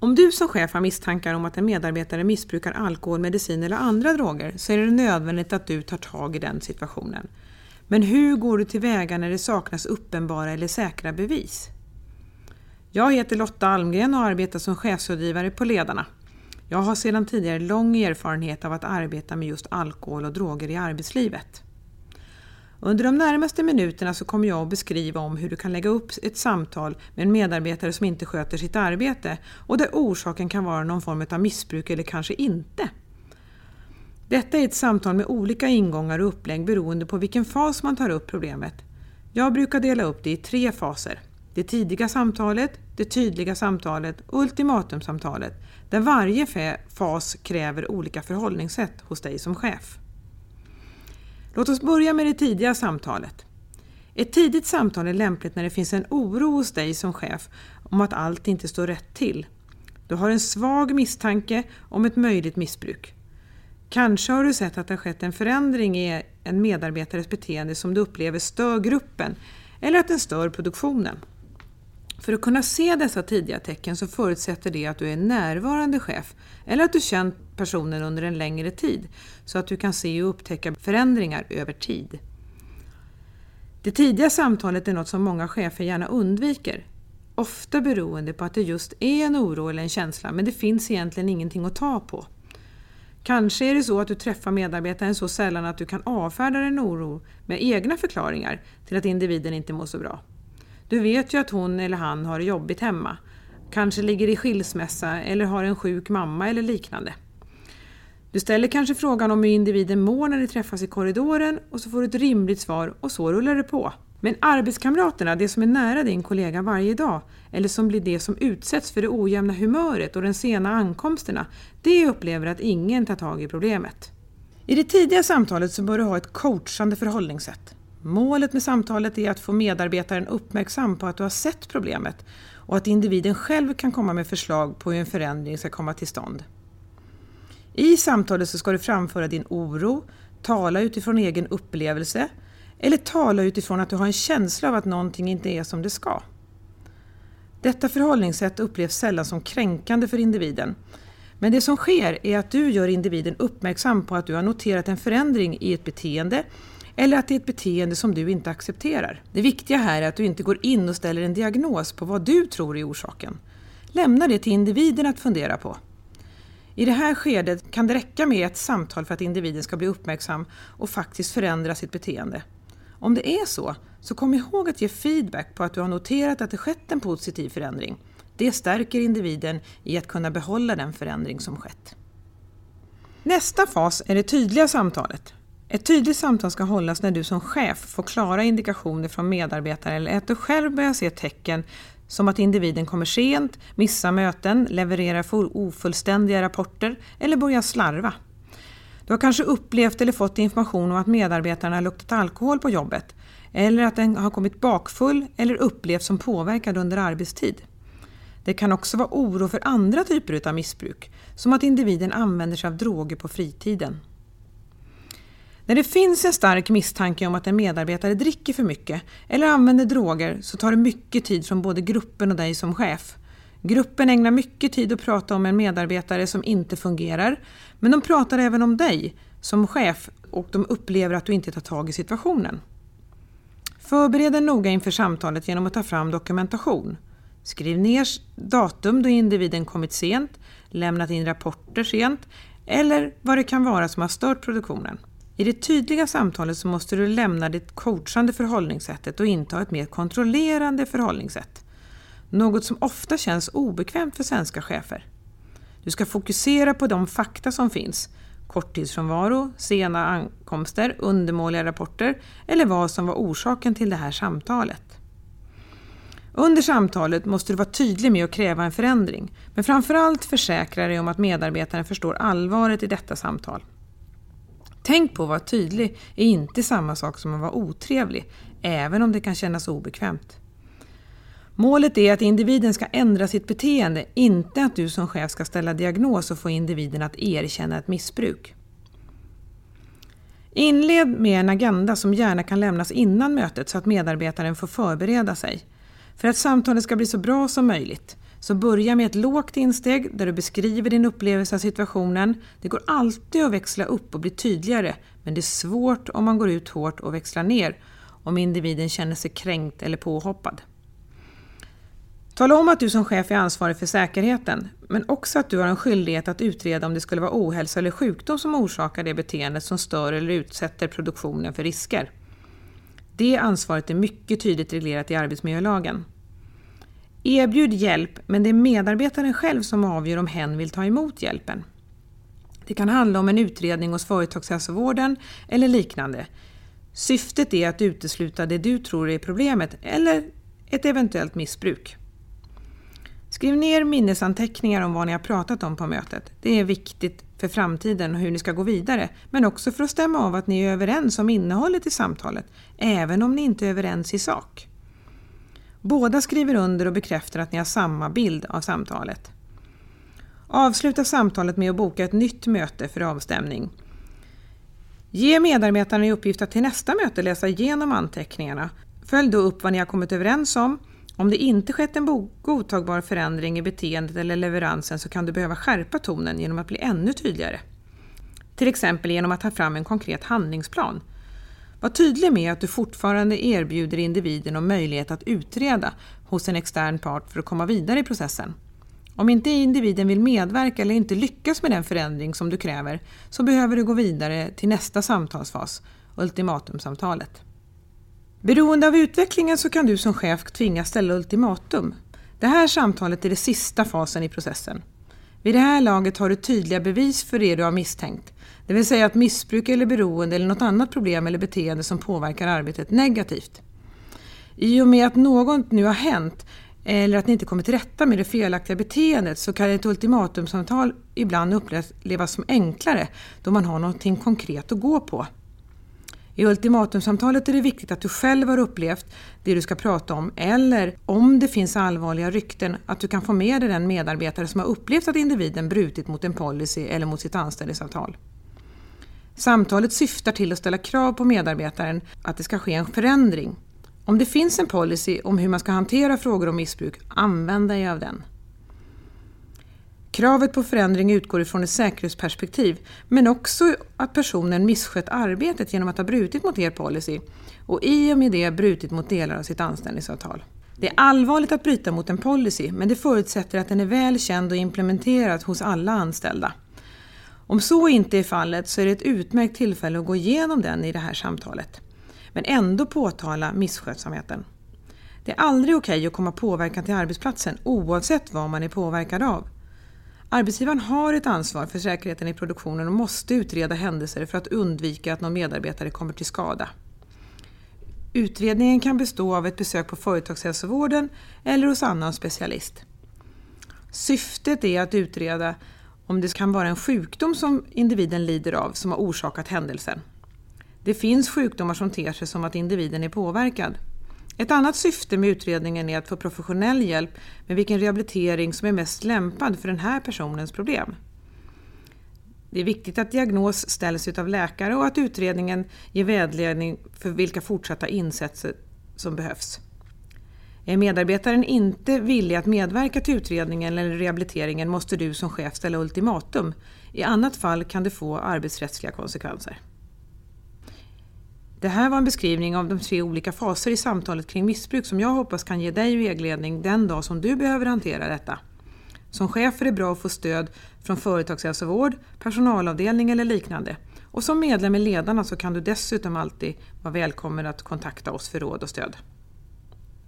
Om du som chef har misstankar om att en medarbetare missbrukar alkohol, medicin eller andra droger så är det nödvändigt att du tar tag i den situationen. Men hur går du tillväga när det saknas uppenbara eller säkra bevis? Jag heter Lotta Almgren och arbetar som chefsrådgivare på Ledarna. Jag har sedan tidigare lång erfarenhet av att arbeta med just alkohol och droger i arbetslivet. Under de närmaste minuterna så kommer jag att beskriva om hur du kan lägga upp ett samtal med en medarbetare som inte sköter sitt arbete och där orsaken kan vara någon form av missbruk eller kanske inte. Detta är ett samtal med olika ingångar och upplägg beroende på vilken fas man tar upp problemet. Jag brukar dela upp det i tre faser. Det tidiga samtalet, det tydliga samtalet och ultimatumsamtalet där varje fas kräver olika förhållningssätt hos dig som chef. Låt oss börja med det tidiga samtalet. Ett tidigt samtal är lämpligt när det finns en oro hos dig som chef om att allt inte står rätt till. Du har en svag misstanke om ett möjligt missbruk. Kanske har du sett att det har skett en förändring i en medarbetares beteende som du upplever stör gruppen eller att den stör produktionen. För att kunna se dessa tidiga tecken så förutsätter det att du är närvarande chef eller att du känt personen under en längre tid så att du kan se och upptäcka förändringar över tid. Det tidiga samtalet är något som många chefer gärna undviker. Ofta beroende på att det just är en oro eller en känsla men det finns egentligen ingenting att ta på. Kanske är det så att du träffar medarbetaren så sällan att du kan avfärda din oro med egna förklaringar till att individen inte mår så bra. Du vet ju att hon eller han har det jobbigt hemma. Kanske ligger i skilsmässa eller har en sjuk mamma eller liknande. Du ställer kanske frågan om hur individen mår när ni träffas i korridoren och så får du ett rimligt svar och så rullar det på. Men arbetskamraterna, det som är nära din kollega varje dag, eller som blir det som utsätts för det ojämna humöret och den sena ankomsterna, det upplever att ingen tar tag i problemet. I det tidiga samtalet så bör du ha ett coachande förhållningssätt. Målet med samtalet är att få medarbetaren uppmärksam på att du har sett problemet och att individen själv kan komma med förslag på hur en förändring ska komma till stånd. I samtalet så ska du framföra din oro, tala utifrån egen upplevelse eller tala utifrån att du har en känsla av att någonting inte är som det ska. Detta förhållningssätt upplevs sällan som kränkande för individen. Men det som sker är att du gör individen uppmärksam på att du har noterat en förändring i ett beteende eller att det är ett beteende som du inte accepterar. Det viktiga här är att du inte går in och ställer en diagnos på vad du tror är orsaken. Lämna det till individen att fundera på. I det här skedet kan det räcka med ett samtal för att individen ska bli uppmärksam och faktiskt förändra sitt beteende. Om det är så, så kom ihåg att ge feedback på att du har noterat att det skett en positiv förändring. Det stärker individen i att kunna behålla den förändring som skett. Nästa fas är det tydliga samtalet. Ett tydligt samtal ska hållas när du som chef får klara indikationer från medarbetare eller att du själv börjar se tecken som att individen kommer sent, missar möten, levererar ofullständiga rapporter eller börjar slarva. Du har kanske upplevt eller fått information om att medarbetarna har luktat alkohol på jobbet eller att den har kommit bakfull eller upplevts som påverkad under arbetstid. Det kan också vara oro för andra typer av missbruk, som att individen använder sig av droger på fritiden. När det finns en stark misstanke om att en medarbetare dricker för mycket eller använder droger så tar det mycket tid från både gruppen och dig som chef. Gruppen ägnar mycket tid att prata om en medarbetare som inte fungerar, men de pratar även om dig som chef och de upplever att du inte tar tag i situationen. Förbered dig noga inför samtalet genom att ta fram dokumentation. Skriv ner datum då individen kommit sent, lämnat in rapporter sent eller vad det kan vara som har stört produktionen. I det tydliga samtalet så måste du lämna det coachande förhållningssättet och inta ett mer kontrollerande förhållningssätt. Något som ofta känns obekvämt för svenska chefer. Du ska fokusera på de fakta som finns. Korttidsfrånvaro, sena ankomster, undermåliga rapporter eller vad som var orsaken till det här samtalet. Under samtalet måste du vara tydlig med att kräva en förändring, men framförallt försäkra dig om att medarbetaren förstår allvaret i detta samtal. Tänk på att vara tydlig är inte samma sak som att vara otrevlig, även om det kan kännas obekvämt. Målet är att individen ska ändra sitt beteende, inte att du som chef ska ställa diagnos och få individen att erkänna ett missbruk. Inled med en agenda som gärna kan lämnas innan mötet så att medarbetaren får förbereda sig. För att samtalet ska bli så bra som möjligt, så börja med ett lågt insteg där du beskriver din upplevelse av situationen. Det går alltid att växla upp och bli tydligare, men det är svårt om man går ut hårt och växlar ner om individen känner sig kränkt eller påhoppad. Tala om att du som chef är ansvarig för säkerheten, men också att du har en skyldighet att utreda om det skulle vara ohälsa eller sjukdom som orsakar det beteendet som stör eller utsätter produktionen för risker. Det ansvaret är mycket tydligt reglerat i arbetsmiljölagen. Erbjud hjälp, men det är medarbetaren själv som avgör om hen vill ta emot hjälpen. Det kan handla om en utredning hos företagshälsovården eller liknande. Syftet är att utesluta det du tror är problemet eller ett eventuellt missbruk. Skriv ner minnesanteckningar om vad ni har pratat om på mötet. Det är viktigt för framtiden och hur ni ska gå vidare, men också för att stämma av att ni är överens om innehållet i samtalet, även om ni inte är överens i sak. Båda skriver under och bekräftar att ni har samma bild av samtalet. Avsluta samtalet med att boka ett nytt möte för avstämning. Ge medarbetarna i uppgift att till nästa möte läsa igenom anteckningarna. Följ då upp vad ni har kommit överens om. Om det inte skett en godtagbar förändring i beteendet eller leveransen så kan du behöva skärpa tonen genom att bli ännu tydligare. Till exempel genom att ta fram en konkret handlingsplan. Var tydlig med att du fortfarande erbjuder individen om möjlighet att utreda hos en extern part för att komma vidare i processen. Om inte individen vill medverka eller inte lyckas med den förändring som du kräver så behöver du gå vidare till nästa samtalsfas, ultimatumsamtalet. Beroende av utvecklingen så kan du som chef tvingas ställa ultimatum. Det här samtalet är den sista fasen i processen. Vid det här laget har du tydliga bevis för det du har misstänkt. Det vill säga att missbruk eller beroende eller något annat problem eller beteende som påverkar arbetet negativt. I och med att något nu har hänt eller att ni inte kommer till rätta med det felaktiga beteendet så kan ett ultimatumsamtal ibland upplevas som enklare då man har någonting konkret att gå på. I ultimatumsamtalet är det viktigt att du själv har upplevt det du ska prata om eller om det finns allvarliga rykten att du kan få med dig den medarbetare som har upplevt att individen brutit mot en policy eller mot sitt anställningsavtal. Samtalet syftar till att ställa krav på medarbetaren att det ska ske en förändring. Om det finns en policy om hur man ska hantera frågor om missbruk, använd dig av den. Kravet på förändring utgår ifrån ett säkerhetsperspektiv men också att personen misskött arbetet genom att ha brutit mot er policy och i och med det brutit mot delar av sitt anställningsavtal. Det är allvarligt att bryta mot en policy men det förutsätter att den är väl känd och implementerad hos alla anställda. Om så inte är fallet så är det ett utmärkt tillfälle att gå igenom den i det här samtalet. Men ändå påtala misskötsamheten. Det är aldrig okej att komma påverkan till arbetsplatsen oavsett vad man är påverkad av. Arbetsgivaren har ett ansvar för säkerheten i produktionen och måste utreda händelser för att undvika att någon medarbetare kommer till skada. Utredningen kan bestå av ett besök på företagshälsovården eller hos annan specialist. Syftet är att utreda om det kan vara en sjukdom som individen lider av som har orsakat händelsen. Det finns sjukdomar som ter sig som att individen är påverkad. Ett annat syfte med utredningen är att få professionell hjälp med vilken rehabilitering som är mest lämpad för den här personens problem. Det är viktigt att diagnos ställs av läkare och att utredningen ger vägledning för vilka fortsatta insatser som behövs. Är medarbetaren inte villig att medverka till utredningen eller rehabiliteringen måste du som chef ställa ultimatum. I annat fall kan det få arbetsrättsliga konsekvenser. Det här var en beskrivning av de tre olika faser i samtalet kring missbruk som jag hoppas kan ge dig vägledning den dag som du behöver hantera detta. Som chef är det bra att få stöd från företagshälsovård, personalavdelning eller liknande. Och som medlem i Ledarna så kan du dessutom alltid vara välkommen att kontakta oss för råd och stöd.